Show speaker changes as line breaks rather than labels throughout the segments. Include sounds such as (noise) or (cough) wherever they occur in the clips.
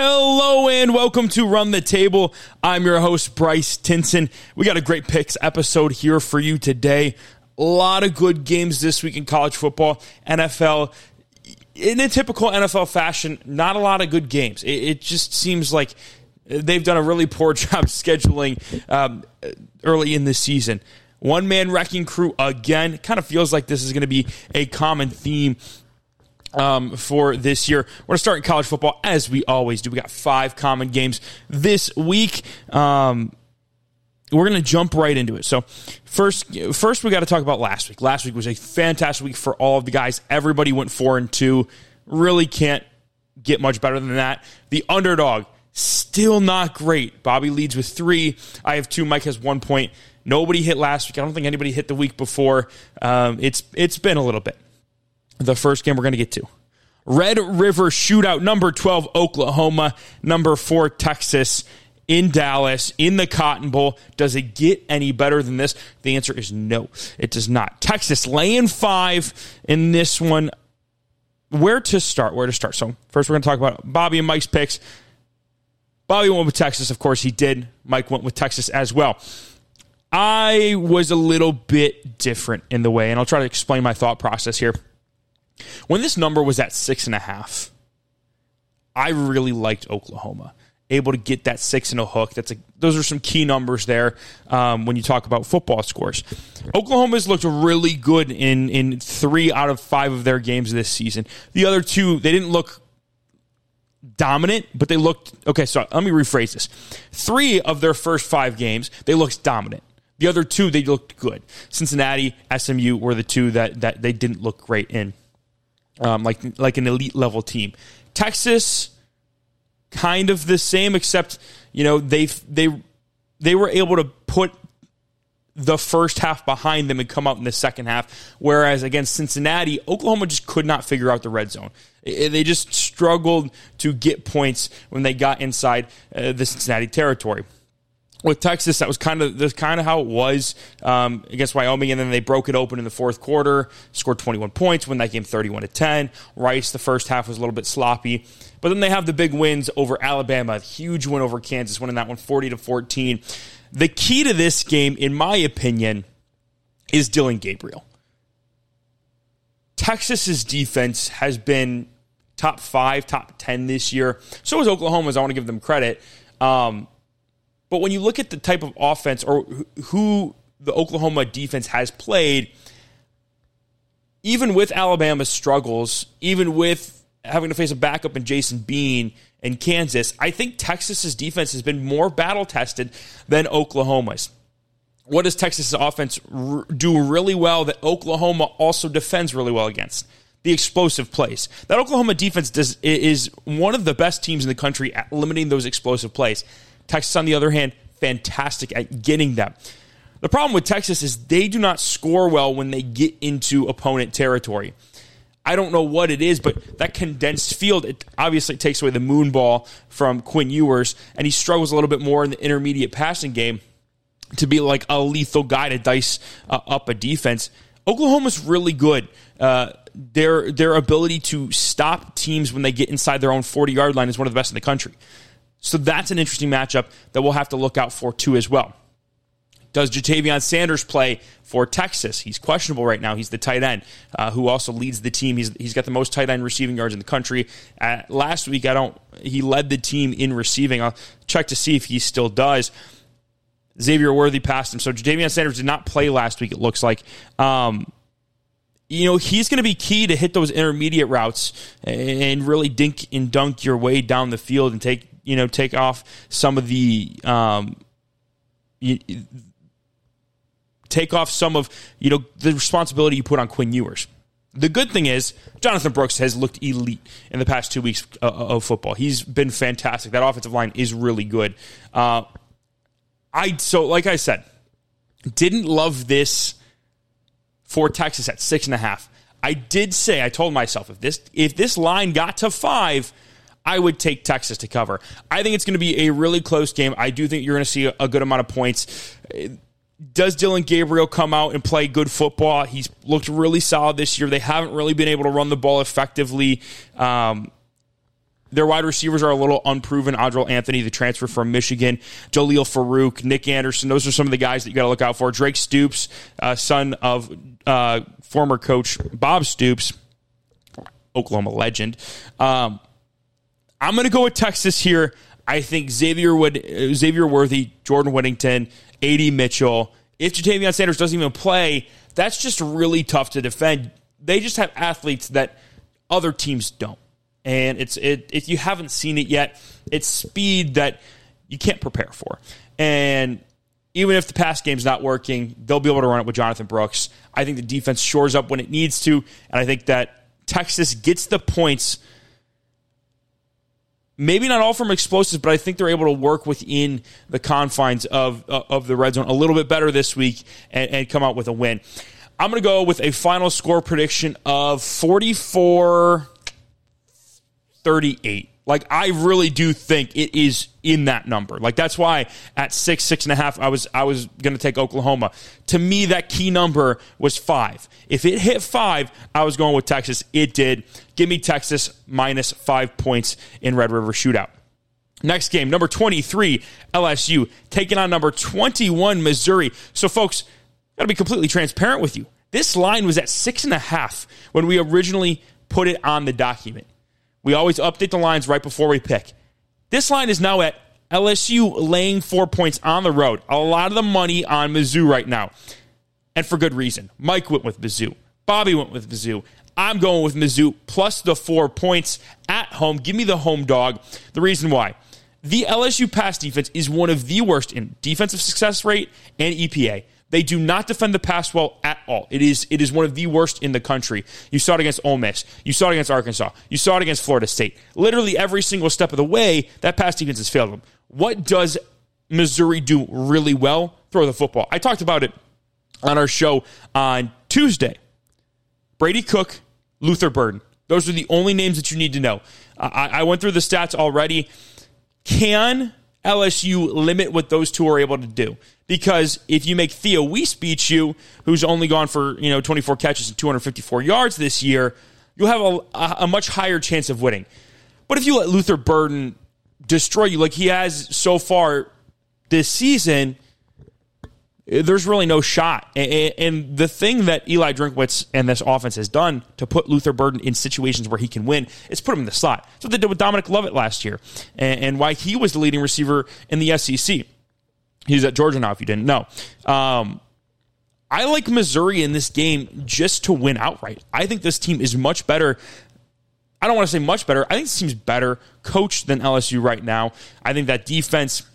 Hello and welcome to Run the Table. I'm your host, Bryce Tinson. We got a great picks episode here for you today. A lot of good games this week in college football, NFL. In a typical NFL fashion, not a lot of good games. It, it just seems like they've done a really poor (laughs) job scheduling um, early in the season. One man wrecking crew again. Kind of feels like this is going to be a common theme um, for this year. We're going to start in college football as we always do. We got five common games this week. Um, we're going to jump right into it. So first, first we got to talk about last week. Last week was a fantastic week for all of the guys. Everybody went four and two. Really can't get much better than that. The underdog still not great. Bobby leads with three. I have two. Mike has one point. Nobody hit last week. I don't think anybody hit the week before. Um, it's it's been a little bit. The first game we're going to get to. Red River Shootout, number 12, Oklahoma, number 4, Texas, in Dallas, in the Cotton Bowl. Does it get any better than this? The answer is no, it does not. Texas laying five in this one. Where to start? Where to start? So, first, we're going to talk about Bobby and Mike's picks. Bobby went with Texas, of course, he did. Mike went with Texas as well. I was a little bit different in the way, and I'll try to explain my thought process here. When this number was at six and a half, I really liked Oklahoma. Able to get that six and a hook. That's a, those are some key numbers there um, when you talk about football scores. Oklahoma's looked really good in in three out of five of their games this season. The other two, they didn't look dominant, but they looked okay. So let me rephrase this: three of their first five games, they looked dominant. The other two, they looked good. Cincinnati, SMU were the two that that they didn't look great in, um, like like an elite level team. Texas, kind of the same, except you know they they they were able to put the first half behind them and come out in the second half. Whereas against Cincinnati, Oklahoma just could not figure out the red zone. They just struggled to get points when they got inside uh, the Cincinnati territory with Texas, that was kind of that's kind of how it was um, against Wyoming, and then they broke it open in the fourth quarter, scored 21 points, win that game 31 to 10. Rice, the first half was a little bit sloppy, but then they have the big wins over Alabama, huge win over Kansas, winning that one 40 to 14. The key to this game, in my opinion, is Dillon Gabriel. Texas's defense has been top five, top 10 this year. So is Oklahoma's. I want to give them credit. Um, but when you look at the type of offense or who the Oklahoma defense has played, even with Alabama's struggles, even with having to face a backup in Jason Bean and Kansas, I think Texas's defense has been more battle tested than Oklahoma's. What does Texas's offense do really well that Oklahoma also defends really well against? The explosive plays. That Oklahoma defense does, is one of the best teams in the country at limiting those explosive plays. Texas, on the other hand, fantastic at getting them. The problem with Texas is they do not score well when they get into opponent territory. I don't know what it is, but that condensed field, it obviously takes away the moon ball from Quinn Ewers, and he struggles a little bit more in the intermediate passing game to be like a lethal guy to dice uh, up a defense. Oklahoma's really good. Uh, their their ability to stop teams when they get inside their own 40 yard line is one of the best in the country. So that's an interesting matchup that we'll have to look out for too as well. Does Ja'Tavion Sanders play for Texas? He's questionable right now. He's the tight end uh, who also leads the team. He's, he's got the most tight end receiving yards in the country. Uh, last week, I don't. He led the team in receiving. I'll check to see if he still does. Xavier Worthy passed him. So Ja'Tavion Sanders did not play last week. It looks like. Um, you know, he's going to be key to hit those intermediate routes and really dink and dunk your way down the field and take you know take off some of the um, you, take off some of you know the responsibility you put on Quinn Ewers. The good thing is Jonathan Brooks has looked elite in the past two weeks uh, of football. He's been fantastic. That offensive line is really good. Uh, I so like I said, didn't love this for Texas at six and a half. I did say I told myself if this if this line got to five, I would take Texas to cover. I think it's going to be a really close game. I do think you're going to see a good amount of points. Does Dillon Gabriel come out and play good football? He's looked really solid this year. They haven't really been able to run the ball effectively. Um, their wide receivers are a little unproven. Andrel Anthony, the transfer from Michigan, Jalil Farooq, Nick Anderson. Those are some of the guys that you got to look out for. Drake Stoops, uh, son of uh, former coach Bob Stoops, Oklahoma legend. Um, I'm going to go with Texas here. I think Xavier Wood, Xavier Worthy, Jordan Whittington, A.D. Mitchell. If Ja'Tavion Sanders doesn't even play, that's just really tough to defend. They just have athletes that other teams don't and it's it if you haven't seen it yet, it's speed that you can't prepare for. And even if the pass game's not working, they'll be able to run it with Jonathan Brooks. I think the defense shores up when it needs to, and I think that Texas gets the points. Maybe not all from explosives, but I think they're able to work within the confines of uh, of the red zone a little bit better this week and, and come out with a win. I'm going to go with a final score prediction of 44 38. Like I really do think it is in that number. Like that's why at six, six and a half, I was I was to take Oklahoma. To me, that key number was five. If it hit five, I was going with Texas. It did. Give me Texas minus five points in Red River Shootout. Next game, number 23, LSU, taking on number 21, Missouri. So, folks, got to be completely transparent with you. This line was at six and a half when we originally put it on the document. We always update the lines right before we pick. This line is now at LSU laying four points on the road. A lot of the money on Mizzou right now. And for good reason. Mike went with Mizzou. Bobby went with Mizzou. I'm going with Mizzou plus the four points at home. Give me the home dog. The reason why. The LSU pass defense is one of the worst in defensive success rate and EPA. They do not defend the pass well at all. It is it is one of the worst in the country. You saw it against Ole Miss. You saw it against Arkansas. You saw it against Florida State. Literally every single step of the way, that pass defense has failed them. What does Missouri do really well? Throw the football. I talked about it on our show on Tuesday. Brady Cook, Luther Burden. Those are the only names that you need to know. I, I went through the stats already. Can LSU limit what those two are able to do? Because if you make Theo Wease beat you, who's only gone for you know 24 catches and 254 yards this year, you'll have a, a much higher chance of winning. But if you let Luther Burden destroy you like he has so far this season, there's really no shot. And the thing that Eli Drinkwitz and this offense has done to put Luther Burden in situations where he can win is put him in the slot. That's what they did with Dominic Lovett last year, and why he was the leading receiver in the SEC. He's at Georgia now, if you didn't know. Um, I like Missouri in this game just to win outright. I think this team is much better. I don't want to say much better. I think this team's better coached than LSU right now. I think that defense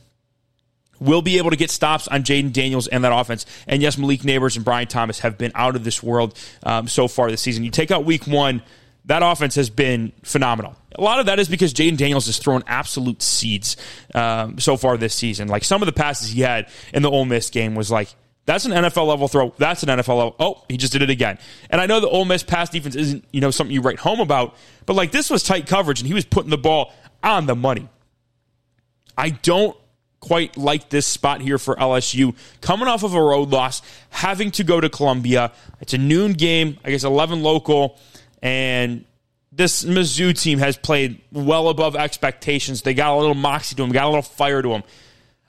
will be able to get stops on Jayden Daniels and that offense. And yes, Malik Nabers and Brian Thomas have been out of this world um, so far this season. You take out week one, that offense has been phenomenal. A lot of that is because Jayden Daniels has thrown absolute seeds um, so far this season. Like some of the passes he had in the Ole Miss game was like, that's an NFL level throw. That's an NFL level. Oh, he just did it again. And I know the Ole Miss pass defense isn't you know something you write home about, but like this was tight coverage and he was putting the ball on the money. I don't quite like this spot here for LSU. Coming off of a road loss, having to go to Columbia. It's a noon game. I guess 11 local. And this Mizzou team has played well above expectations. They got a little moxie to them, got a little fire to them.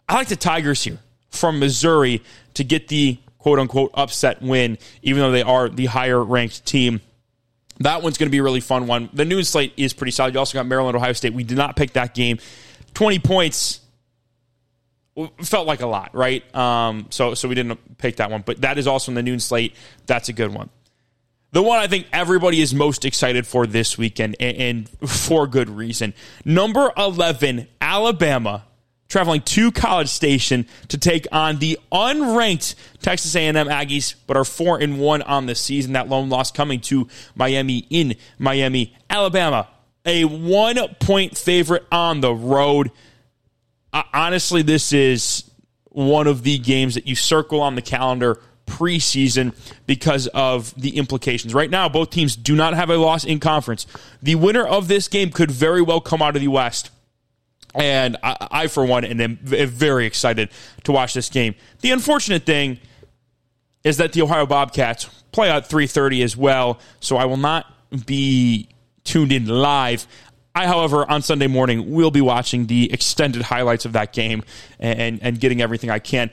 I like the Tigers here from Missouri to get the quote unquote upset win, even though they are the higher ranked team. That one's going to be a really fun one. The noon slate is pretty solid. You also got Maryland, Ohio State. We did not pick that game. 20 points felt like a lot, right? Um, so, so we didn't pick that one. But that is also in the noon slate. That's a good one the one I think everybody is most excited for this weekend, and, and for good reason. Number 11, Alabama, traveling to College Station to take on the unranked Texas A&M Aggies, but are four and one on the season. That lone loss coming to Miami in Miami, Alabama, a one point favorite on the road. Uh, honestly, this is one of the games that you circle on the calendar preseason because of the implications. Right now, both teams do not have a loss in conference. The winner of this game could very well come out of the West. And I, I for one, am very excited to watch this game. The unfortunate thing is that the Ohio Bobcats play at 3:30 as well, so I will not be tuned in live. I, however, on Sunday morning, will be watching the extended highlights of that game and, and getting everything I can.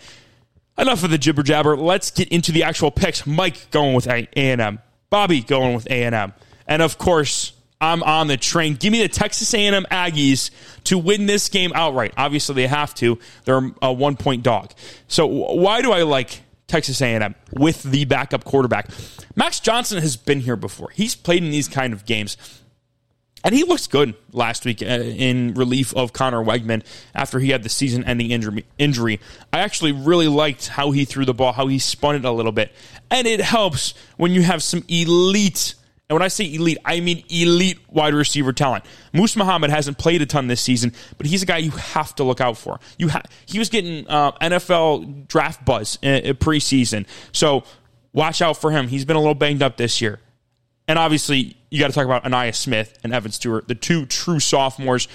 Enough of the jibber jabber. Let's get into the actual picks. Mike going with A and M. Bobby going with A and M, and of course, I'm on the train. Give me the Texas A&M Aggies to win this game outright. Obviously, they have to. They're a one point dog. So why do I like Texas A&M with the backup quarterback? Max Johnson has been here before. He's played in these kind of games. And he looks good last week uh, in relief of Conner Weigman after he had the season ending injury. I actually really liked how he threw the ball, how he spun it a little bit. And it helps when you have some elite and when I say elite, I mean elite wide receiver talent. Moose Muhammad hasn't played a ton this season, but he's a guy you have to look out for. You ha- he was getting uh, NFL draft buzz in, in preseason, so watch out for him. He's been a little banged up this year, and obviously you got to talk about Ainias Smith and Evan Stewart, the two true sophomores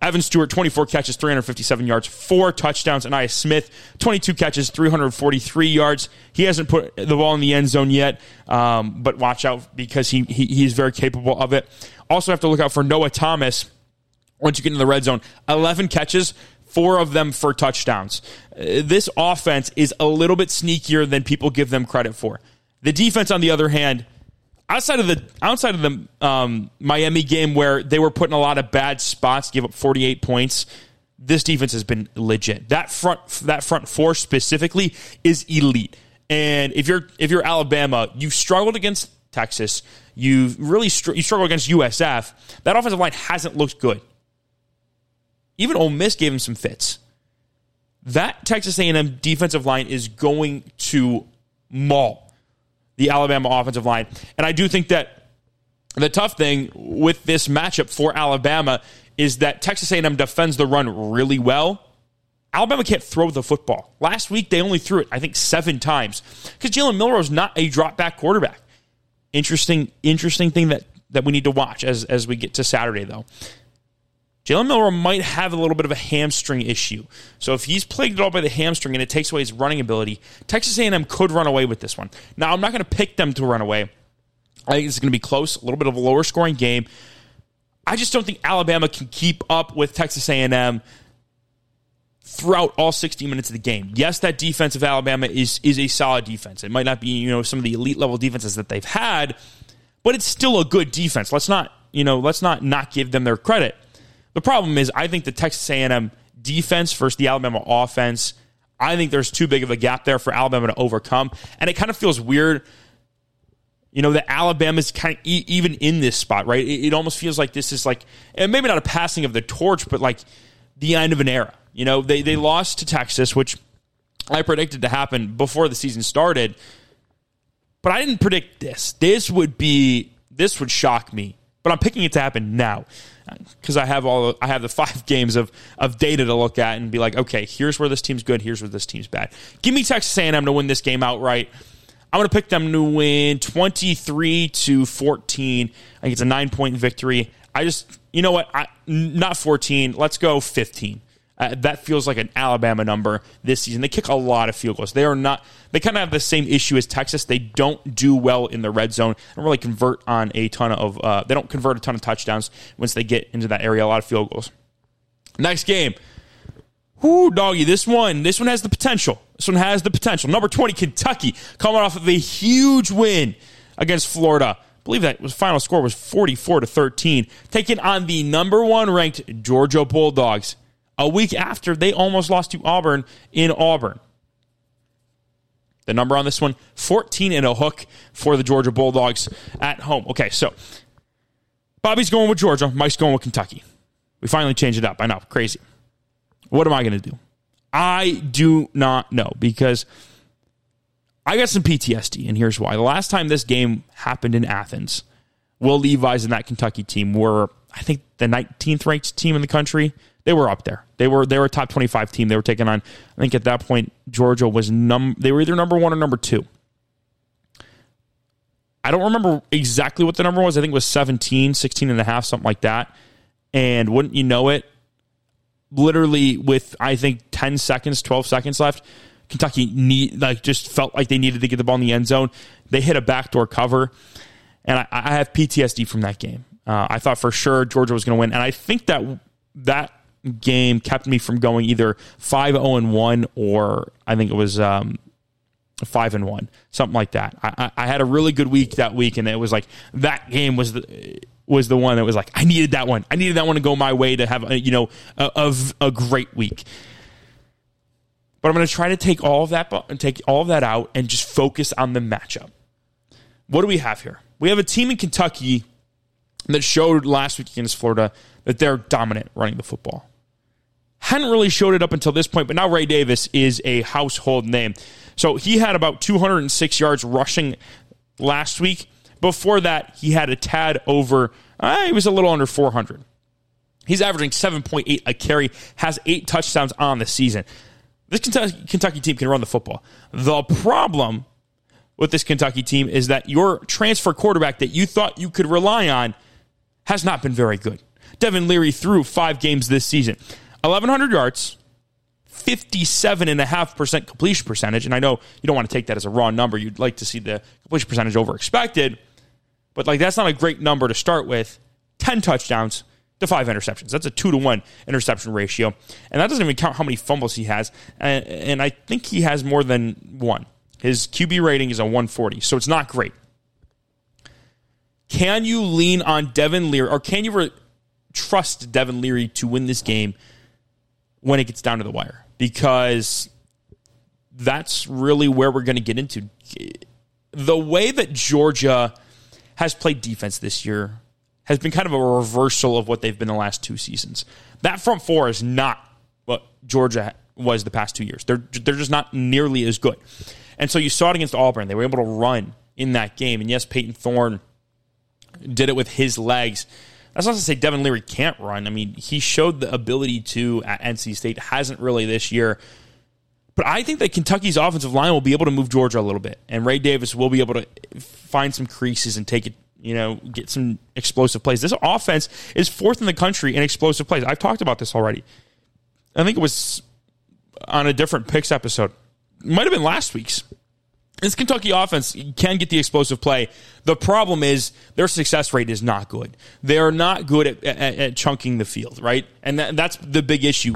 Evan Stewart, 24 catches, 357 yards, four touchdowns. Ainias Smith, 22 catches, 343 yards. He hasn't put the ball in the end zone yet, um, but watch out because he, he he's very capable of it. Also, have to look out for Noah Thomas once you get in the red zone. 11 catches, four of them for touchdowns. Uh, this offense is a little bit sneakier than people give them credit for. The defense, on the other hand, outside of the outside of the um, Miami game where they were put in a lot of bad spots, give up 48 points. This defense has been legit. That front that front four specifically is elite. And if you're if you're Alabama, you've struggled against Texas. You've really str- you struggle against USF. That offensive line hasn't looked good. Even Ole Miss gave him some fits. That Texas A&M defensive line is going to maul the Alabama offensive line. And I do think that the tough thing with this matchup for Alabama is that Texas A&M defends the run really well. Alabama can't throw the football. Last week they only threw it, I think, seven times because Jalen Milroe is not a drop back quarterback. Interesting, interesting thing that that we need to watch as as we get to Saturday though. Jalen Milroe might have a little bit of a hamstring issue. So if he's plagued at all by the hamstring and it takes away his running ability, Texas A&M could run away with this one. Now, I'm not going to pick them to run away. I think it's going to be close, a little bit of a lower scoring game. I just don't think Alabama can keep up with Texas A&M throughout all 60 minutes of the game. Yes, that defense of Alabama is is a solid defense. It might not be, you know, some of the elite level defenses that they've had, but it's still a good defense. Let's not, you know, let's not not give them their credit. The problem is, I think the Texas A&M defense versus the Alabama offense. I think there's too big of a gap there for Alabama to overcome, and it kind of feels weird. You know that Alabama's kind of e- even in this spot, right? It, it almost feels like this is like, and maybe not a passing of the torch, but like the end of an era. You know, they they lost to Texas, which I predicted to happen before the season started, but I didn't predict this. This would be this would shock me, but I'm picking it to happen now because I have all I have the five (laughs) games of of data to look at and be like, okay, here's where this team's good, here's where this team's bad. Give me Texas A&M to win this game outright. I'm going to pick them to win 23 to 14. I think it's a nine point victory. I just, you know what? I, not 14. Let's go 15. Uh, that feels like an Alabama number this season. They kick a lot of field goals. They are not. They kind of have the same issue as Texas. They don't do well in the red zone. Don't really convert on a ton of. Uh, they don't convert a ton of touchdowns once they get into that area. A lot of field goals. Next game. Whoo, doggy. This one. This one has the potential. This one has the potential. Number twenty, Kentucky, coming off of a huge win against Florida. I believe that was final score was 44 to 13, taking on the number one ranked Georgia Bulldogs a week after they almost lost to Auburn in Auburn. The number on this one 14 and a hook for the Georgia Bulldogs at home. Okay, so Bobby's going with Georgia, Mike's going with Kentucky. We finally changed it up. I know, crazy. What am I going to do? I do not know because I got some PTSD, and here's why. The last time this game happened in Athens, Will Levis and that Kentucky team were, I think, the 19th ranked team in the country they were up there. They were they were a top twenty five team. They were taking on. I think at that point Georgia was num. They were either number one or number two. I don't remember exactly what the number was. I think it was 17, 16 and a half, something like that. And wouldn't you know it? Literally with I think 10 seconds, 12 seconds left, Kentucky need like just felt like they needed to get the ball in the end zone. They hit a backdoor cover. And I, I have PTSD from that game. Uh, I thought for sure Georgia was going to win, and I think that that game kept me from going either five zero oh and one or I think it was um, five and one, something like that. I, I, had a really good week that week, and it was like that game was the was the one that was like I needed that one. I needed that one to go my way to have a, you know a, a, a great week. But I'm going to try to take all of that take all of that out and just focus on the matchup. What do we have here? We have a team in Kentucky that showed last week against Florida that they're dominant running the football. Hadn't really showed it up until this point, but now Ray Davis is a household name. So he had about 206 yards rushing last week. Before that, he had a tad over, uh, he was a little under 400. He's averaging 7.8 a carry, has eight touchdowns on the season. This Kentucky team can run the football. The problem with this Kentucky team is that your transfer quarterback that you thought you could rely on has not been very good. Devin Leary threw five games this season 1,100 yards, 57.5% completion percentage. And I know you don't want to take that as a raw number. You'd like to see the completion percentage over expected. But like that's not a great number to start with. 10 touchdowns to five interceptions. That's a two to one interception ratio. And that doesn't even count how many fumbles he has. And, and I think he has more than one. His QB rating is a 140, so it's not great. Can you lean on Devin Leary, or can you re- trust Devin Leary to win this game when it gets down to the wire? Because that's really where we're going to get into. The way that Georgia has played defense this year has been kind of a reversal of what they've been the last two seasons. That front four is not what Georgia was the past two years. They're they're just not nearly as good. And so you saw it against Auburn. They were able to run in that game. And yes, Payton Thorne did it with his legs. That's not to say Devin Leary can't run. I mean, he showed the ability to at NC State, hasn't really this year. But I think that Kentucky's offensive line will be able to move Georgia a little bit, and Ray Davis will be able to find some creases and take it, you know, get some explosive plays. This offense is fourth in the country in explosive plays. I've talked about this already. I think it was on a different picks episode. Might have been last week's. This Kentucky offense can get the explosive play. The problem is their success rate is not good. They are not good at, at, at chunking the field, right? And that, that's the big issue.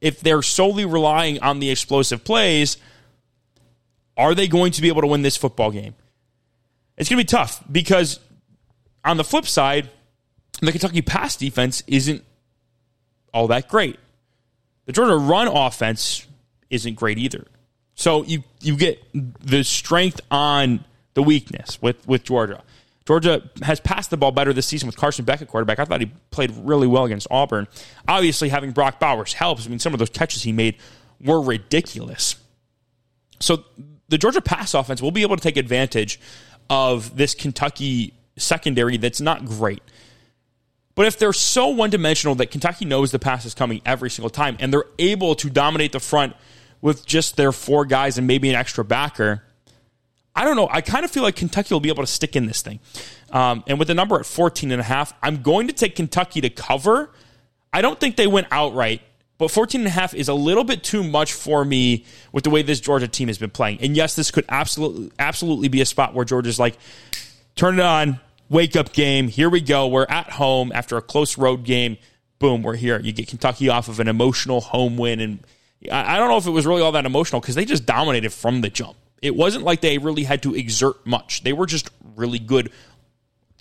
If they're solely relying on the explosive plays, are they going to be able to win this football game? It's going to be tough because on the flip side, the Kentucky pass defense isn't all that great. The Georgia run offense isn't great either. So you you get the strength on the weakness with with Georgia. Georgia has passed the ball better this season with Carson Beck at quarterback. I thought he played really well against Auburn. Obviously, having Brock Bowers helps. I mean, some of those catches he made were ridiculous. So the Georgia pass offense will be able to take advantage of this Kentucky secondary that's not great. But if they're so one dimensional that Kentucky knows the pass is coming every single time and they're able to dominate the front with just their four guys and maybe an extra backer. I don't know. I kind of feel like Kentucky will be able to stick in this thing. Um, and with the number at 14 and a half, I'm going to take Kentucky to cover. I don't think they went outright, but 14 and a half is a little bit too much for me with the way this Georgia team has been playing. And yes, this could absolutely absolutely be a spot where Georgia's like, turn it on, wake up game. Here we go. We're at home after a close road game. Boom, we're here. You get Kentucky off of an emotional home win and I don't know if it was really all that emotional because they just dominated from the jump. It wasn't like they really had to exert much. They were just really good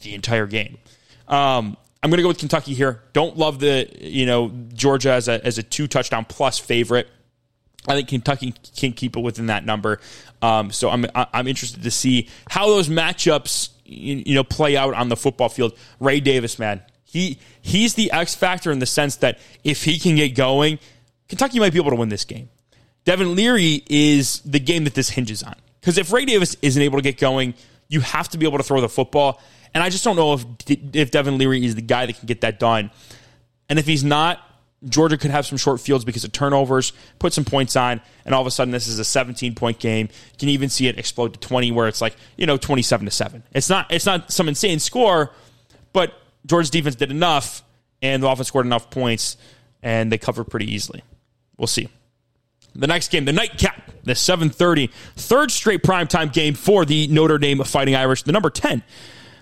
the entire game. Um, I'm going to go with Kentucky here. Don't love the you know Georgia as a as a two touchdown plus favorite. I think Kentucky can keep it within that number. Um, so I'm I'm interested to see how those matchups you know play out on the football field. Ray Davis, man, he he's the X factor in the sense that if he can get going, Kentucky might be able to win this game. Devin Leary is the game that this hinges on. Because if Ray Davis isn't able to get going, you have to be able to throw the football. And I just don't know if if Devin Leary is the guy that can get that done. And if he's not, Georgia could have some short fields because of turnovers, put some points on, and all of a sudden this is a 17 point game. You can even see it explode to 20 where it's like, you know, 27 to 7. It's not it's not some insane score, but Georgia's defense did enough and the offense scored enough points and they covered pretty easily. We'll see. The next game, the nightcap, the 7:30, third straight primetime game for the Notre Dame Fighting Irish, the number 10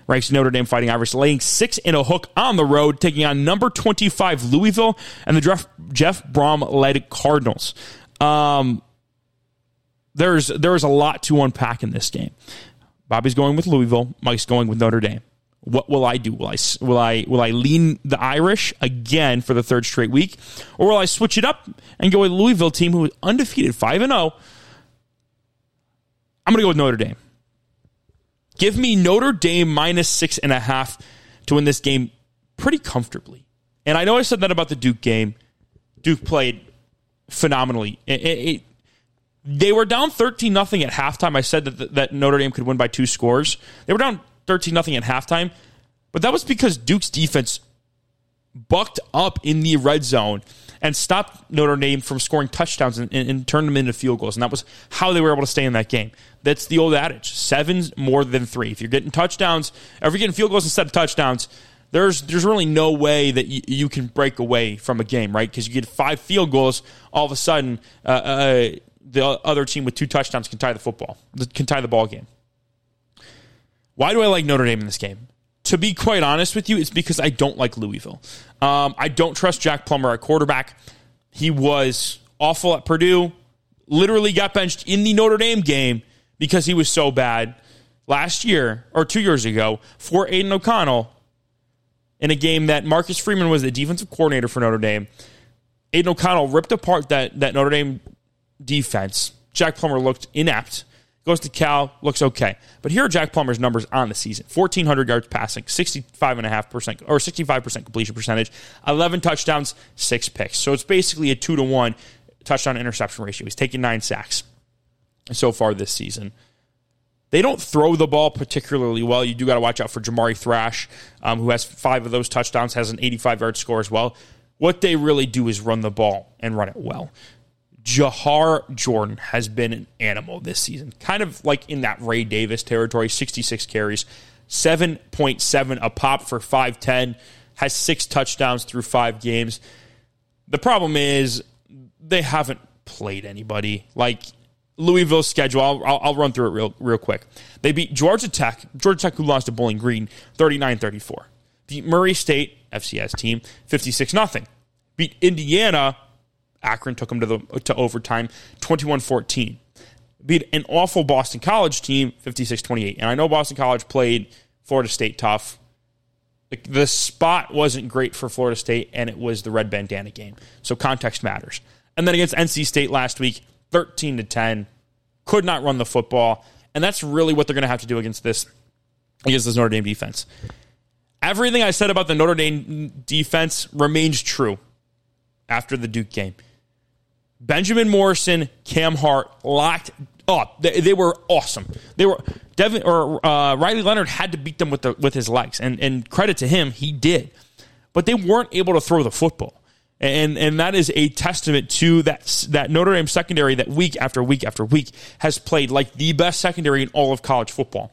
ranks Notre Dame Fighting Irish, laying six in a hook on the road, taking on number 25 Louisville and the Jeff, Jeff Brohm led Cardinals. Um, there's there's a lot to unpack in this game. Bobby's going with Louisville. Mike's going with Notre Dame. What will I do? Will I will I will I lean the Irish again for the third straight week, or will I switch it up and go with Louisville team who is undefeated five and zero? Oh? I'm going to go with Notre Dame. Give me Notre Dame minus six and a half to win this game pretty comfortably. And I know I said that about the Duke game. Duke played phenomenally. It, it, they were down 13 nothing at halftime. I said that, that Notre Dame could win by two scores. They were down 13 nothing at halftime, but that was because Duke's defense bucked up in the red zone and stopped Notre Dame from scoring touchdowns and, and, and, turned them into field goals. And that was how they were able to stay in that game. That's the old adage seven's more than three. If you're getting touchdowns, if you're getting field goals instead of touchdowns, there's there's really no way that you, you can break away from a game, right? Because you get five field goals, all of a sudden, uh, uh, the other team with two touchdowns can tie the football, can tie the ball game. Why do I like Notre Dame in this game? To be quite honest with you, it's because I don't like Louisville. Um, I don't trust Jack Plummer at quarterback. He was awful at Purdue. Literally got benched in the Notre Dame game because he was so bad last year or two years ago for Aidan O'Connell in a game that Marcus Freeman was the defensive coordinator for Notre Dame. Aidan O'Connell ripped apart that, that Notre Dame defense. Jack Plummer looked inept. Goes to Cal, looks okay. But here are Jack Plummer's numbers on the season 1,400 yards passing, 65.5% or 65% completion percentage, 11 touchdowns, six picks. So it's basically a two to one touchdown interception ratio. He's taking nine sacks so far this season. They don't throw the ball particularly well. You do got to watch out for Jamari Thrash, um, who has five of those touchdowns, has an 85 yard score as well. What they really do is run the ball and run it well. Jawhar Jordan has been an animal this season, kind of like in that Ray Davis territory 66 carries, 7.7 a pop for 5'10, has six touchdowns through five games. The problem is they haven't played anybody. Like Louisville's schedule, I'll, I'll, I'll run through it real, real quick. They beat Georgia Tech, Georgia Tech, who lost to Bowling Green 39 34. Beat Murray State, FCS team, 56 0. Beat Indiana, Akron took them to the to overtime, 21-14. Beat an awful Boston College team, 56-28. And I know Boston College played Florida State tough. The spot wasn't great for Florida State, and it was the red bandana game. So context matters. And then against NC State last week, 13 to 10, could not run the football. And that's really what they're going to have to do against this against this Notre Dame defense. Everything I said about the Notre Dame defense remains true after the Duke game. Benjamin Morrison, Cam Hart locked up. They, they were awesome. They were Devin or uh, Riley Leonard had to beat them with the with his legs, and and credit to him, he did. But they weren't able to throw the football, and and that is a testament to that that Notre Dame secondary that week after week after week has played like the best secondary in all of college football.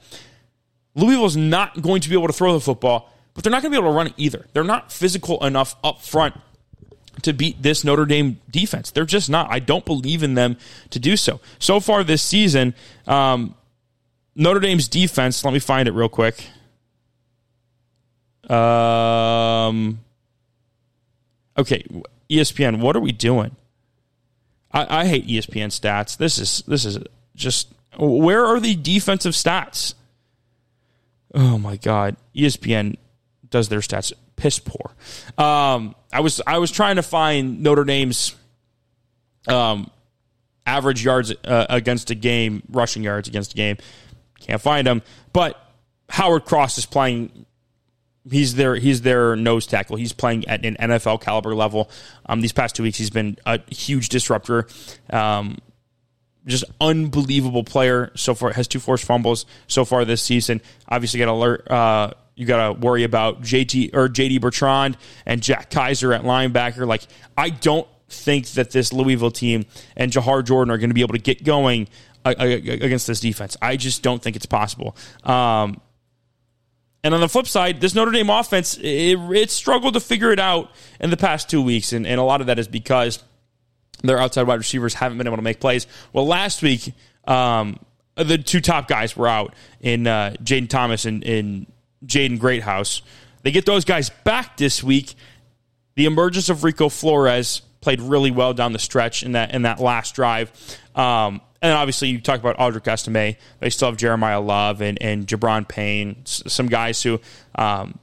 Louisville Louisville's not going to be able to throw the football, but they're not going to be able to run it either. They're not physical enough up front to beat this Notre Dame defense. They're just not. I don't believe in them to do so. So far this season, um, Notre Dame's defense, let me find it real quick. Um, okay, ESPN, what are we doing? I, I hate ESPN stats. This is this is just where are the defensive stats? Oh my god, ESPN does their stats piss poor. Um, I was I was trying to find Notre Dame's um, average yards uh, against a game, rushing yards against a game. Can't find them, but Howard Cross is playing. He's their he's their nose tackle. He's playing at an NFL caliber level. Um, these past two weeks, he's been a huge disruptor. Um, just unbelievable player so far. Has two forced fumbles so far this season. Obviously, got alert. Uh, you got to worry about JT or JD Bertrand and Jack Kaiser at linebacker. Like, I don't think that this Louisville team and Jawhar Jordan are going to be able to get going uh, uh, against this defense. I just don't think it's possible. Um, and on the flip side, this Notre Dame offense, it, it, struggled to figure it out in the past two weeks. And, and a lot of that is because their outside wide receivers haven't been able to make plays. Well, last week, um, the two top guys were out in uh, Jayden Thomas and, and Jaden Greathouse. They get those guys back this week. The emergence of Rico Flores played really well down the stretch in that in that last drive. Um, and obviously, you talk about Audric Estime. They still have Jeremiyah Love and, and Gi'Bran Payne, some guys who um,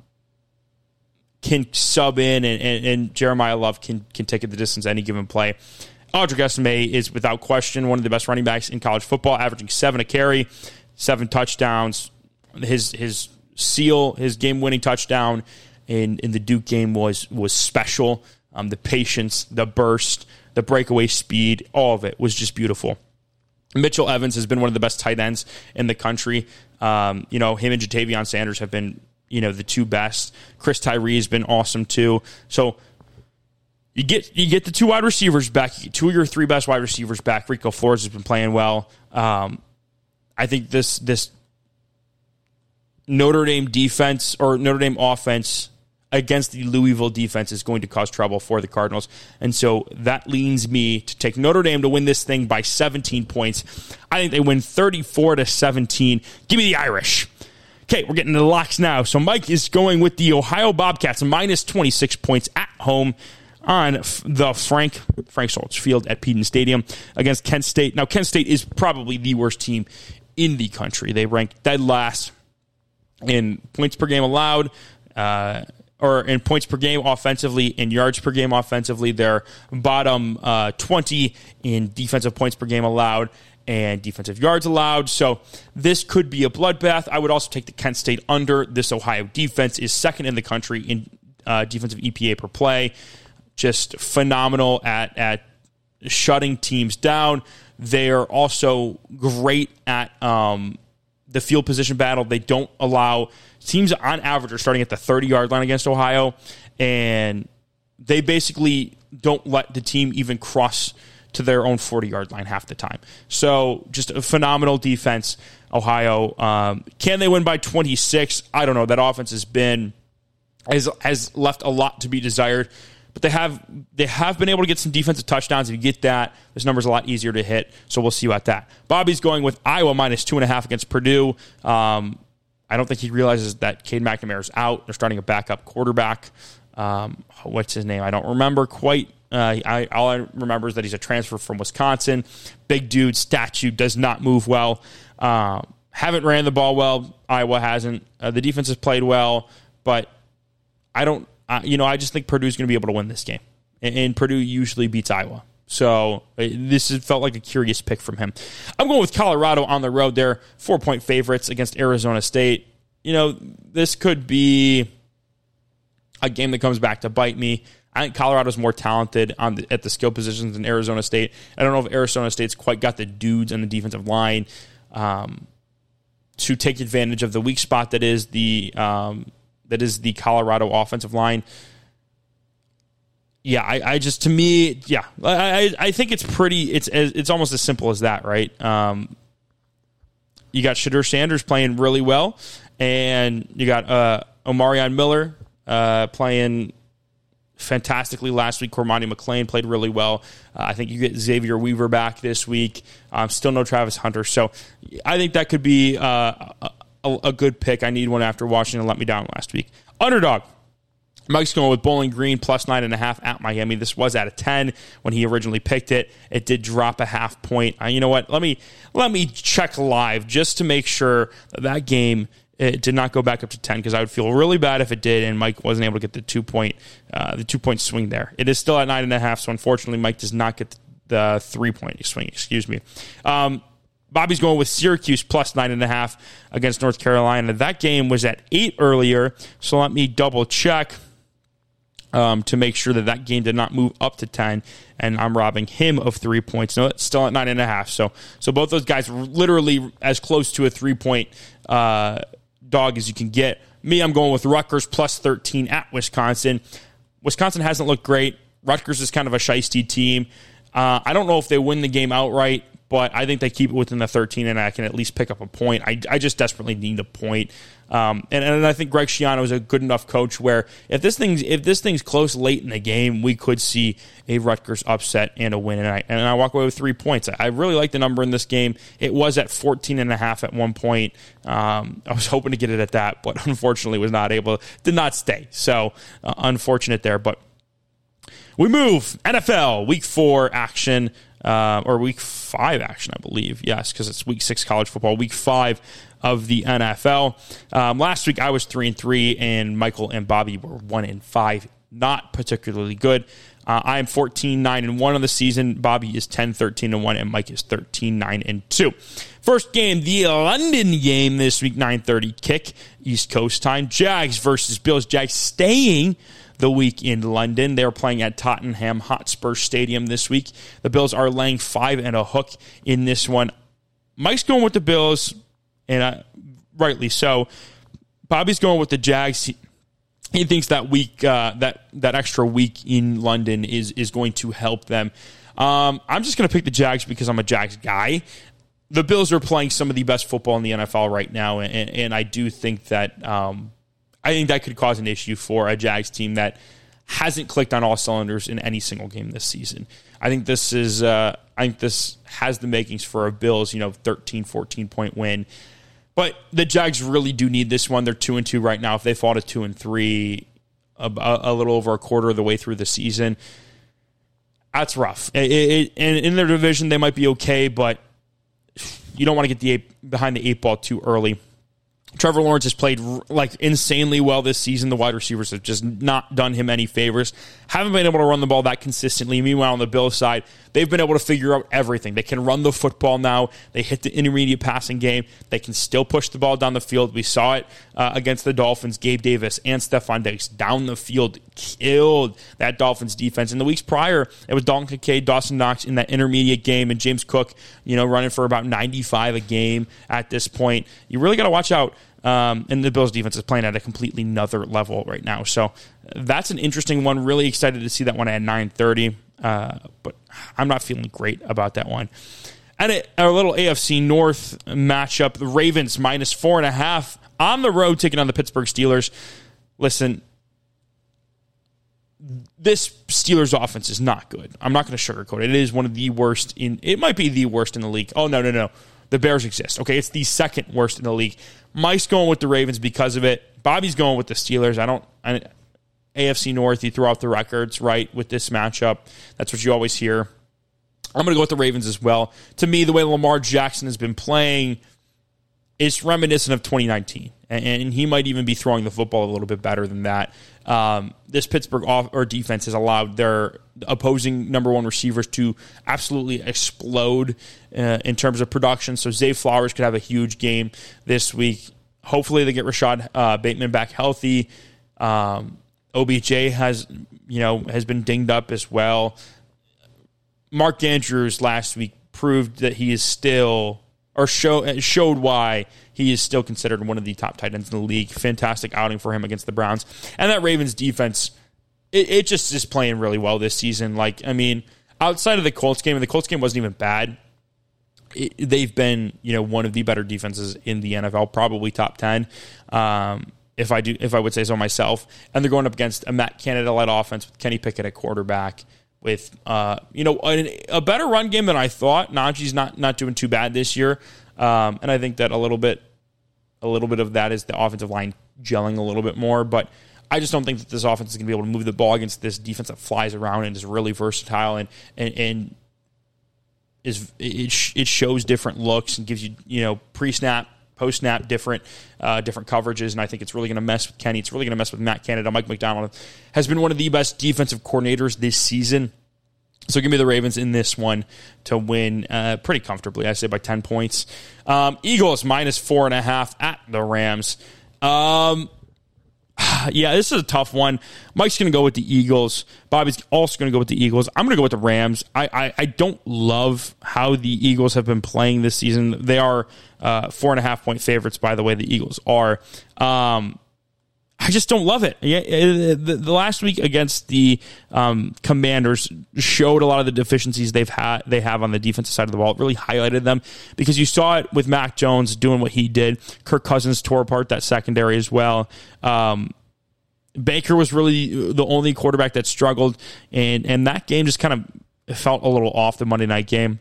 can sub in, and, and, and, Jeremiyah Love can can take it the distance any given play. Audric Estime is without question one of the best running backs in college football, averaging seven a carry, seven touchdowns. His his seal, his game winning touchdown in in the Duke game was was special. Um, the patience, the burst, the breakaway speed, all of it was just beautiful. Mitchell Evans has been one of the best tight ends in the country. Um, you know, him and Ja'Tavion Sanders have been, you know, the two best. Chris Tyree has been awesome too. So you get you get the two wide receivers back, two of your three best wide receivers back. Rico Flores has been playing well. Um, I think this this Notre Dame defense or Notre Dame offense against the Louisville defense is going to cause trouble for the Cardinals. And so that leans me to take Notre Dame to win this thing by 17 points. I think they win 34 to 17. Give me the Irish. Okay, we're getting to the locks now. So Mike is going with the Ohio Bobcats minus 26 points at home on the Frank Frank Solich Field at Peden Stadium against Kent State. Now Kent State is probably the worst team in the country. They rank dead last in points per game allowed. Uh, or in points per game offensively, in yards per game offensively. They're bottom uh, 20 in defensive points per game allowed and defensive yards allowed. So this could be a bloodbath. I would also take the Kent State under. This Ohio defense is second in the country in uh, defensive EPA per play. Just phenomenal at at shutting teams down. They are also great at um, the field position battle. They don't allow teams on average are starting at the 30 yard line against Ohio, and they basically don't let the team even cross to their own 40 yard line half the time. So just a phenomenal defense, Ohio. Um, can they win by 26? I don't know. That offense has been has has left a lot to be desired. But they have they have been able to get some defensive touchdowns. If you get that, this number's a lot easier to hit. So we'll see about that. Bobby's going with Iowa minus two and a half against Purdue. Um, I don't think he realizes that Cade McNamara is out. They're starting a backup quarterback. Um, what's his name? I don't remember quite. Uh, I, all I remember is that he's a transfer from Wisconsin. Big dude, statue, does not move well. Uh, haven't ran the ball well. Iowa hasn't. Uh, the defense has played well, but I don't. You know, I just think Purdue's going to be able to win this game, and, and Purdue usually beats Iowa. So uh, this felt like a curious pick from him. I'm going with Colorado on the road. They're four point favorites against Arizona State. You know, this could be a game that comes back to bite me. I think Colorado's more talented on the, at the skill positions than Arizona State. I don't know if Arizona State's quite got the dudes on the defensive line um, to take advantage of the weak spot that is the um, that is the Colorado offensive line yeah, I, I, just to me, yeah, I, I think it's pretty. It's it's almost as simple as that, right? Um, you got Shedeur Sanders playing really well, and you got uh, Omarion Miller uh, playing fantastically last week. Cormani McClain played really well. Uh, I think you get Xavier Weaver back this week. Um, still no Travis Hunter, so I think that could be uh, a, a, good pick. I need one after Washington let me down last week. Underdog. Mike's going with Bowling Green plus nine and a half at Miami. This was at a ten when he originally picked it. It did drop a half point. Uh, you know what? Let me let me check live just to make sure that, that game it did not go back up to ten because I would feel really bad if it did and Mike wasn't able to get the two point uh, the two point swing there. It is still at nine and a half, so unfortunately Mike does not get the, the three point swing. Excuse me. Um, Bobby's going with Syracuse plus nine and a half against North Carolina. That game was at eight earlier, so let me double check um, to make sure that that game did not move up to 10 and i'm robbing him of three points. No it's still at nine and a half so so both those guys literally as close to a three point uh, dog as you can get. Me i'm going with rutgers plus 13 at wisconsin. Wisconsin hasn't looked great. Rutgers is kind of a shisty team. Uh, i don't know if they win the game outright but I think they keep it within the 13, and I can at least pick up a point. I, I just desperately need a point. Um, and, and I think Greg Schiano is a good enough coach where if this thing's if this thing's close late in the game, we could see a Rutgers upset and a win. And I, and I walk away with three points. I really like the number in this game. It was at 14 and a half at one point. Um, I was (laughs) hoping to get it at that, but (laughs) unfortunately was not able, did not stay. So uh, unfortunate there. But we move NFL week four action. Uh, or week five action, I believe. Yes, because it's week six college football. Week five of the NFL. Um, last week I was three and three, and Michael and Bobby were one and five. Not particularly good. Uh, I am 14 9 and 1 on the season. Bobby is 10 13 and 1 and Mike is 13 9 and 2. First game, the London game this week 9:30 kick East Coast time. Jags versus Bills. Jags staying the week in London. They're playing at Tottenham Hotspur Stadium this week. The Bills are laying 5 and a hook in this one. Mike's going with the Bills and I, rightly so. Bobby's going with the Jags. He, he thinks that week, uh, that that extra week in London is is going to help them. Um, I'm just going to pick the Jags because I'm a Jags guy. The Bills are playing some of the best football in the NFL right now, and, and I do think that um, I think that could cause an issue for a Jags team that hasn't clicked on all cylinders in any single game this season. I think this is uh, I think this has the makings for a Bills, you know, 13, 14 point win. But the Jags really do need this one. They're two and two right now. If they fall to two and three, a, a little over a quarter of the way through the season, that's rough. It, it, and in their division, they might be okay, but you don't want to get the eight, behind the eight ball too early. Trevor Lawrence has played like insanely well this season. The wide receivers have just not done him any favors. Haven't been able to run the ball that consistently. Meanwhile, on the Bills side, they've been able to figure out everything. They can run the football now. They hit the intermediate passing game. They can still push the ball down the field. We saw it uh, against the Dolphins. Gabe Davis and Stefon Diggs down the field killed that Dolphins defense. In the weeks prior, it was Dalton Kincaid, Dawson Knox in that intermediate game, and James Cook, you know, running for about 95 a game at this point. You really got to watch out um, and the Bills defense is playing at a completely another level right now. So that's an interesting one. Really excited to see that one at 9:30. Uh, but I'm not feeling great about that one. And our little AFC North matchup, the Ravens minus four and a half on the road taking on the Pittsburgh Steelers. Listen, this Steelers offense is not good. I'm not going to sugarcoat it. It is one of the worst in. It might be the worst in the league. Oh no, no, no. The Bears exist. Okay, it's the second worst in the league. Mike's going with the Ravens because of it. Bobby's going with the Steelers. I don't. I, AFC North, you throw out the records, right, with this matchup. That's what you always hear. I'm going to go with the Ravens as well. To me, the way Lamar Jackson has been playing is reminiscent of 2019, and, he might even be throwing the football a little bit better than that. Um, this Pittsburgh off or defense has allowed their opposing number one receivers to absolutely explode uh, in terms of production. So Zay Flowers could have a huge game this week. Hopefully, they get Rashod uh, Bateman back healthy. Um, OBJ has you know has been dinged up as well. Mark Andrews last week proved that he is still or show, showed why he is still considered one of the top tight ends in the league. Fantastic outing for him against the Browns. And that Ravens defense, it, it just is playing really well this season. Like, I mean, outside of the Colts game, and the Colts game wasn't even bad. It, they've been, you know, one of the better defenses in the NFL, probably top ten. Um, if I do, if I would say so myself, and they're going up against a Matt Canada led offense with Kenny Pickett at quarterback with uh, you know a, a, better run game than I thought. Najee's not not doing too bad this year, um, and I think that a little bit a little bit of that is the offensive line gelling a little bit more. But I just don't think that this offense is going to be able to move the ball against this defense that flies around and is really versatile and and, and is it, it shows different looks and gives you you know pre snap post snap different uh, different coverages, and I think it's really going to mess with Kenny. It's really going to mess with Matt Canada. Mike Macdonald has been one of the best defensive coordinators this season. So give me the Ravens in this one to win uh, pretty comfortably. I say by ten points. Um, Eagles minus four and a half at the Rams. Um, yeah, this is a tough one. Mike's going to go with the Eagles. Bobby's also going to go with the Eagles. I'm going to go with the Rams. I, I, I, don't love how the Eagles have been playing this season. They are uh, four and a half point favorites, by the way, the Eagles are. Um, I just don't love it. Yeah, uh, the, the last week against the um, Commanders showed a lot of the deficiencies they've had. They have on the defensive side of the ball. It really highlighted them because you saw it with Mac Jones doing what he did. Kirk Cousins tore apart that secondary as well. Um, Baker was really the only quarterback that struggled, and and that game just kind of felt a little off the Monday night game.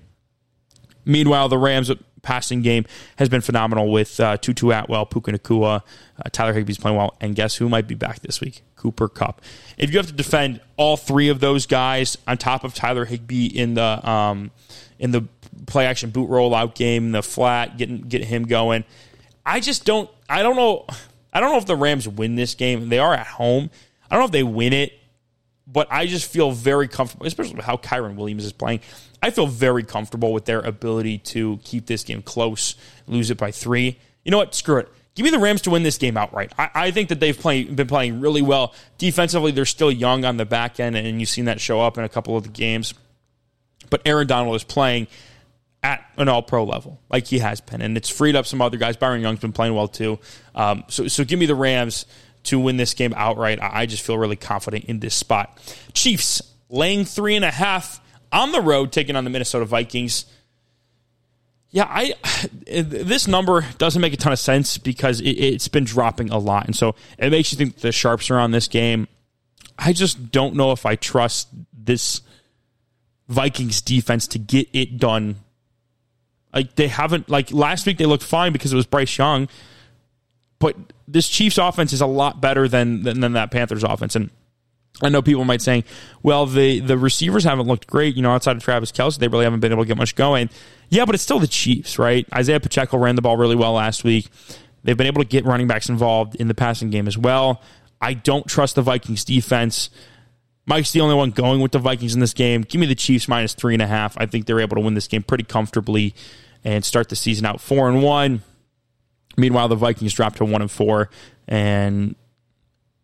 Meanwhile, the Rams passing game has been phenomenal with uh, Tutu Atwell, Puka Nacua, uh, Tyler Higbee's playing well, and guess who might be back this week? Cooper Kupp. If you have to defend all three of those guys on top of Tyler Higbee in the um, in the play action boot rollout game, the flat, getting get him going, I just don't. I don't know. I don't know if the Rams win this game. They are at home. I don't know if they win it, but I just feel very comfortable, especially with how Kyren Williams is playing. I feel very comfortable with their ability to keep this game close, lose it by three. You know what? Screw it. Give me the Rams to win this game outright. I, I think that they've play, been playing really well. Defensively, they're still young on the back end, and you've seen that show up in a couple of the games. But Aaron Donald is playing at an all pro level, like he has been. And it's freed up some other guys. Byron Young's been playing well too. Um, so, so give me the Rams to win this game outright. I just feel really confident in this spot. Chiefs laying three and a half on the road taking on the Minnesota Vikings. Yeah, I (sighs) this number doesn't make a ton of sense because it, has been dropping a lot, and so it makes you think the sharps are on this game. I just don't know if I trust this Vikings defense to get it done. Like they haven't like last week they looked fine because it was Bryce Young, but this Chiefs offense is a lot better than than, than that Panthers offense, and I know people might say, well, the, the receivers haven't looked great, you know, outside of Travis Kelce. They really haven't been able to get much going. Yeah, but it's still the Chiefs, right? Isaiah Pacheco ran the ball really well last week. They've been able to get running backs involved in the passing game as well. I don't trust the Vikings defense. Mike's the only one going with the Vikings in this game. Give me the Chiefs minus three and a half. I think they're able to win this game pretty comfortably and start the season out four and one. Meanwhile, the Vikings drop to one and four, and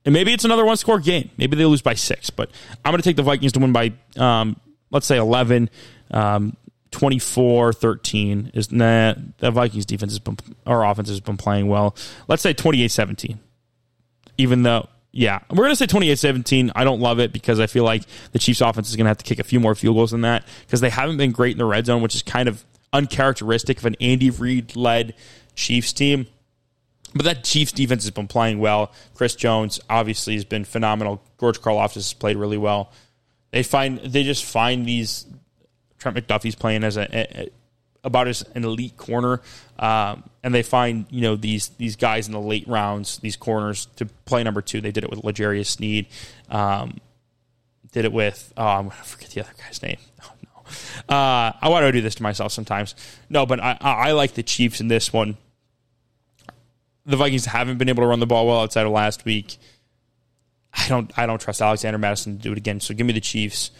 and maybe it's another one score game. Maybe they lose by six, but I'm going to take the Vikings to win by, um, let's say, 11. Um, 24 13 is nah, the Vikings defense has been, or offense has been playing well. Let's say 28 17. Even though, yeah, we're going to say 28 17. I don't love it because I feel like the Chiefs offense is going to have to kick a few more field goals than that because they haven't been great in the red zone, which is kind of uncharacteristic of an Andy Reid led Chiefs team. But that Chiefs defense has been playing well. Chris Jones obviously has been phenomenal. George Karloff has played really well. They find they just find these Trent McDuffie's playing as a, a about as an elite corner, um, and they find you know these these guys in the late rounds, these corners to play number two. They did it with L'Jarius Sneed, um, did it with oh I'm gonna forget the other guy's name. Oh. Uh, I want to do this to myself sometimes. No, but I, I like the Chiefs in this one the Vikings haven't been able to run the ball well outside of last week. I don't I don't trust Alexander Mattison to do it again. So give me the Chiefs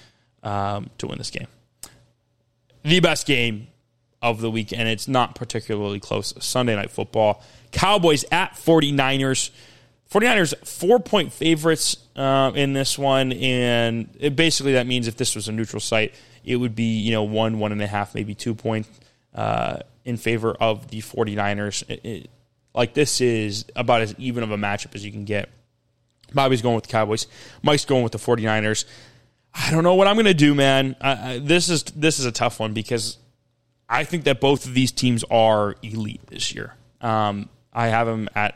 um, to win this game. The best game of the week, and it's not particularly close. Sunday night football. Cowboys at 49ers. 49ers four point favorites uh, in this one, and it, basically that means if this was a neutral site, it would be you know one, one and a half, maybe two point uh, in favor of the 49ers. It, it, like this is about as even of a matchup as you can get. Bobby's going with the Cowboys. Mike's going with the 49ers. I don't know what I'm going to do, man. This is this is a tough one because I think that both of these teams are elite this year. Um, I have them at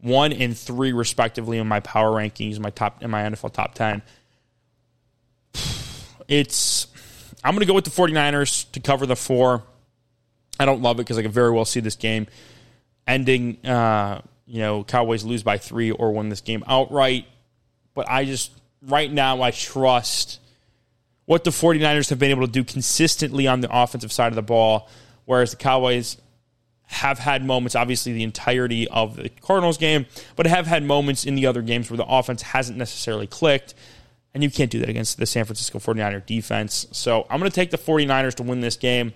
one and three respectively in my power rankings, my top in my NFL top ten. It's I'm going to go with the 49ers to cover the four. I don't love it because I can very well see this game ending, uh, you know, Cowboys lose by three or win this game outright. But I just, right now, I trust what the 49ers have been able to do consistently on the offensive side of the ball, whereas the Cowboys have had moments, obviously, the entirety of the Cardinals game, but have had moments in the other games where the offense hasn't necessarily clicked. And you can't do that against the San Francisco 49er defense. So I'm going to take the 49ers to win this game.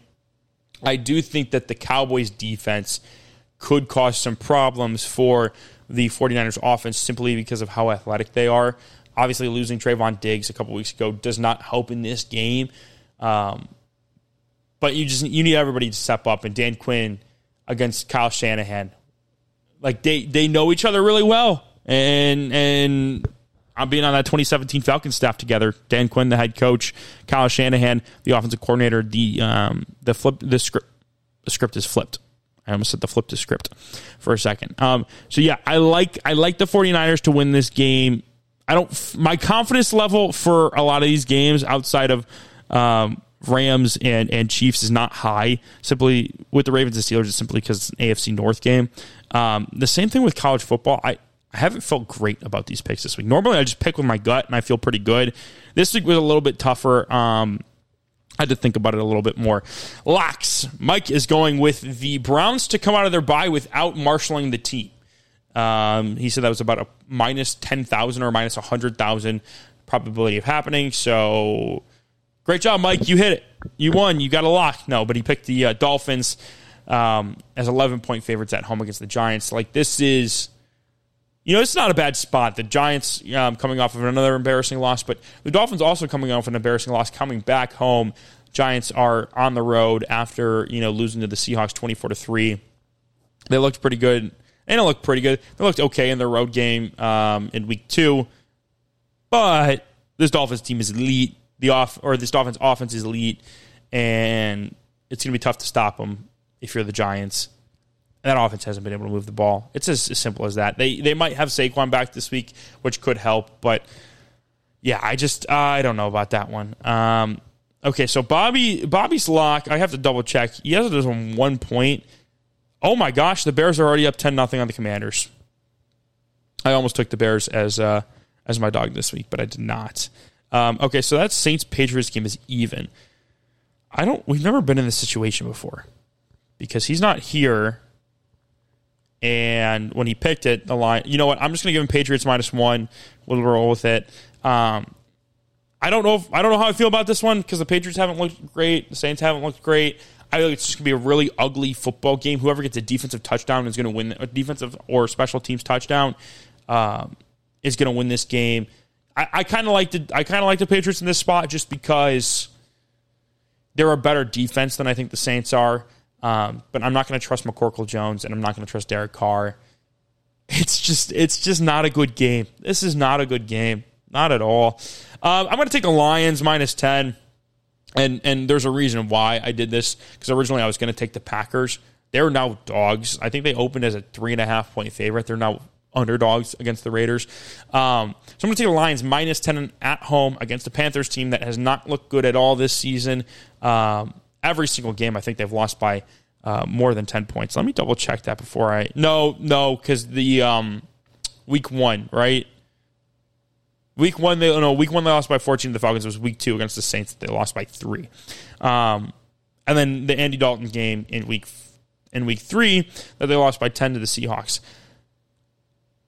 I do think that the Cowboys defense could cause some problems for the 49ers offense simply because of how athletic they are. Obviously, losing Trevon Diggs a couple weeks ago does not help in this game. Um, but you just you need everybody to step up. And Dan Quinn against Kyle Shanahan, like they they know each other really well. And and I'm being on that 2017 Falcons staff together. Dan Quinn, the head coach, Kyle Shanahan, the offensive coordinator. The um, the flip the script the script is flipped. I almost said the flip the script for a second. Um, so yeah, I like I like the 49ers to win this game. I don't my confidence level for a lot of these games outside of um, Rams and, and Chiefs is not high. Simply with the Ravens and Steelers, it's simply because it's an AFC North game. Um, the same thing with college football. I, I haven't felt great about these picks this week. Normally, I just pick with my gut and I feel pretty good. This week was a little bit tougher. Um, I had to think about it a little bit more. Locks. Mike is going with the Browns to come out of their bye without marshaling the team. Um, he said that was about a minus 10,000 or minus 100,000 probability of happening. So great job, Mike. You hit it. You won. You got a lock. No, but he picked the uh, Dolphins um, as 11 point favorites at home against the Giants. Like, this is you know, it's not a bad spot. The Giants um, coming off of another embarrassing loss, but the Dolphins also coming off an embarrassing loss, coming back home. Giants are on the road after you know losing to the Seahawks twenty four to three. They looked pretty good. They don't look pretty good. They looked okay in their road game um, in week two, but this Dolphins team is elite. The off or this Dolphins offense is elite, and it's going to be tough to stop them if you're the Giants that offense hasn't been able to move the ball. It's as, as, simple as that. They they might have Saquon back this week, which could help, but yeah, I just uh, I don't know about that one. Um, okay, so Bobby Bobby's lock. I have to double check. He has it on one point. Oh my gosh, the Bears are already up ten nothing on the Commanders. I almost took the Bears as uh, as my dog this week, but I did not. Um, okay, so that Saints Patriots game is even. I don't. We've never been in this situation before because he's not here and when he picked it, the line, you know what? I'm just going to give him Patriots minus one. We'll roll with it. Um, I don't know. If, I don't know how I feel about this one because the Patriots haven't looked great. The Saints haven't looked great. I feel like it's just going to be a really ugly football game. Whoever gets a defensive touchdown is going to win. A defensive or special teams touchdown um, is going to win this game. I, I kind of like the I kind of like the Patriots in this spot just because they're a better defense than I think the Saints are. Um, but I'm not going to trust McCorkle Jones, and I'm not going to trust Derek Carr. It's just it's just not a good game. This is not a good game, not at all. Um, I'm going to take the Lions minus ten, and and there's a reason why I did this because originally I was going to take the Packers. They're now dogs. I think they opened as a three and a half point favorite. They're now underdogs against the Raiders. Um, so I'm going to take the Lions minus 10 at home against the Panthers team that has not looked good at all this season. Um, every single game, I think they've lost by uh, more than 10 points. Let me double check that before I. No, no, because the um, week one, right? Week one, they no week one they lost by 14 to the Falcons. It was week two against the Saints. That they lost by three. Um, and then the Andy Dalton game in week in week three that they lost by 10 to the Seahawks.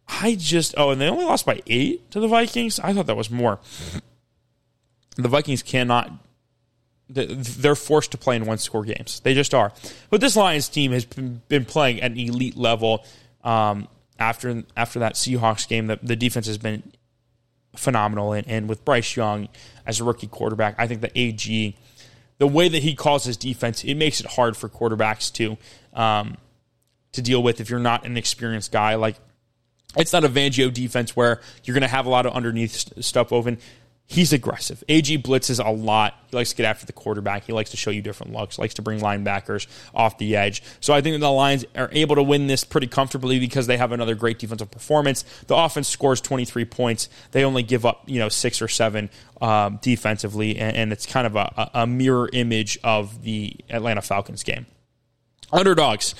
I just oh, and they only lost by eight to the Vikings. I thought that was more. The Vikings cannot they're forced to play in one score games. They just are. But this Lions team has been playing at an elite level um, after after that Seahawks game. The, the defense has been phenomenal, and, and with Bryce Young as a rookie quarterback, I think the AG, the way that he calls his defense, it makes it hard for quarterbacks to um, to deal with if you're not an experienced guy. Like it's not a Fangio defense where you're going to have a lot of underneath stuff open he's aggressive. AG blitzes a lot. He likes to get after the quarterback. He likes to show you different looks. Likes to bring linebackers off the edge. So I think the Lions are able to win this pretty comfortably because they have another great defensive performance. The offense scores 23 points. They only give up you know six or seven um, defensively, and, and, it's kind of a, a mirror image of the Atlanta Falcons game. Underdogs.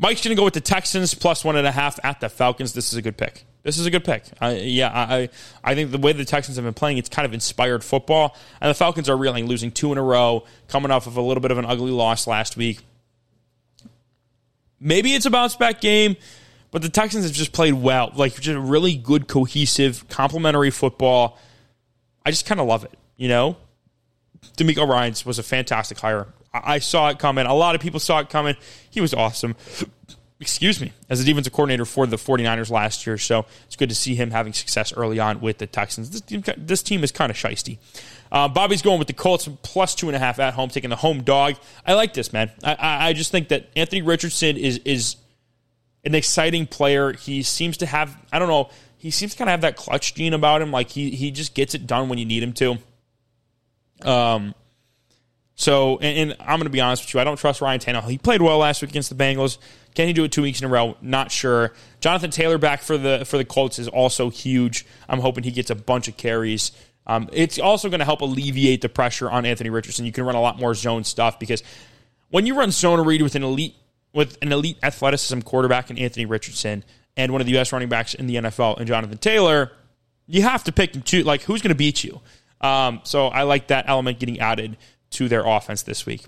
Mike's going to go with the Texans plus one and a half at the Falcons. This is a good pick. This is a good pick. I, yeah, I I think the way the Texans have been playing, it's kind of inspired football, and the Falcons are reeling, losing two in a row, coming off of a little bit of an ugly loss last week. Maybe it's a bounce back game, but the Texans have just played well, like just really good, cohesive, complementary football. I just kind of love it, you know. DeMeco Ryans was a fantastic hire. I, I saw it coming. A lot of people saw it coming. He was awesome excuse me, as a defensive coordinator for the 49ers last year. So it's good to see him having success early on with the Texans. This team, this team is kind of shisty. Uh, Bobby's going with the Colts plus two and a half at home, taking the home dog. I like this, man. I, I, I just think that Anthony Richardson is is an exciting player. He seems to have, I don't know, he seems to kind of have that clutch gene about him. Like he he just gets it done when you need him to. Um, so, and, and I'm going to be honest with you, I don't trust Ryan Tannehill. He played well last week against the Bengals. Can he do it two weeks in a row? Not sure. Jonathan Taylor back for the for the Colts is also huge. I'm hoping he gets a bunch of carries. Um, it's also going to help alleviate the pressure on Anthony Richardson. You can run a lot more zone stuff because when you run zone read with an elite with an elite athleticism quarterback in Anthony Richardson and one of the best running backs in the NFL and Jonathan Taylor, you have to pick and choose. Like who's going to beat you? Um, so I like that element getting added to their offense this week.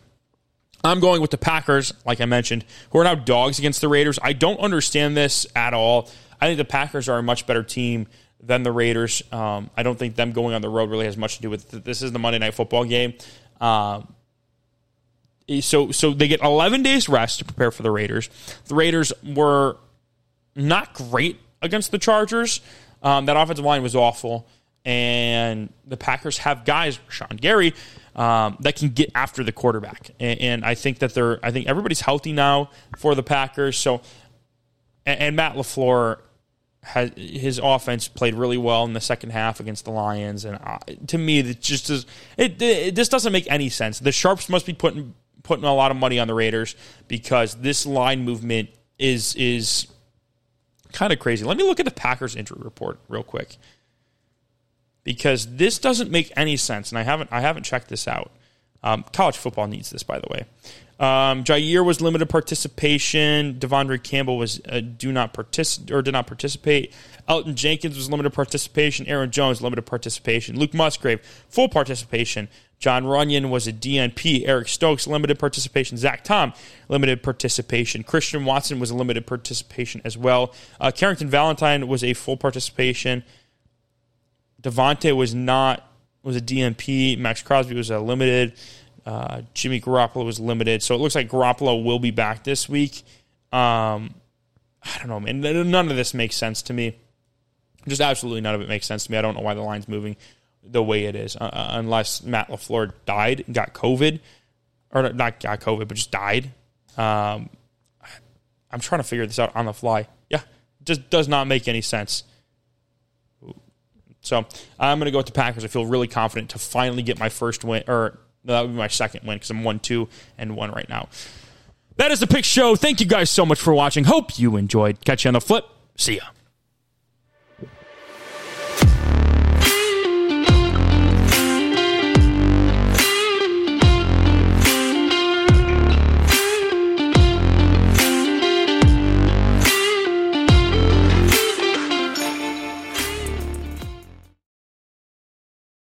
I'm going with the Packers, like I mentioned, who are now dogs against the Raiders. I don't understand this at all. I think the Packers are a much better team than the Raiders. Um, I don't think them going on the road really has much to do with it. This is the Monday Night Football game. Um, so, so they get 11 days rest to prepare for the Raiders. The Raiders were not great against the Chargers. Um, that offensive line was awful, and the Packers have guys, Sean Gary, um, that can get after the quarterback. And, and, I think that they're, I think everybody's healthy now for the Packers. So, and, and Matt LaFleur has his offense played really well in the second half against the Lions, and uh, to me, it just does it, it. This doesn't make any sense. The sharps must be putting putting a lot of money on the Raiders because this line movement is is kind of crazy. Let me look at the Packers injury report real quick because this doesn't make any sense, and I haven't I haven't checked this out. Um, college football needs this, by the way. Um, Jaire was limited participation. De'Vondre Campbell was uh, do not participate or did not participate. Elgton Jenkins was limited participation. Aaron Jones limited participation. Luke Musgrave full participation. Jon Runyan was a DNP. Eric Stokes limited participation. Zach Tom limited participation. Christian Watson was a limited participation as well. Uh, Carrington Valentine was a full participation. Davante was not was a DNP. Maxx Crosby was a limited. Uh, Jimmy Garoppolo was limited, so it looks like Garoppolo will be back this week. Um, I don't know, man. None of this makes sense to me. Just absolutely none of it makes sense to me. I don't know why the line's moving the way it is, uh, uh unless Matt LaFleur died got COVID, or not got COVID, but just died. Um, I'm trying to figure this out on the fly. Yeah, just does not make any sense. So I'm going to go with the Packers. I feel really confident to finally get my first win, or that would be my second win because I'm one, two, and one right now. That is the pick show. Thank you guys so much for watching. Hope you enjoyed. Catch you on the flip. See ya.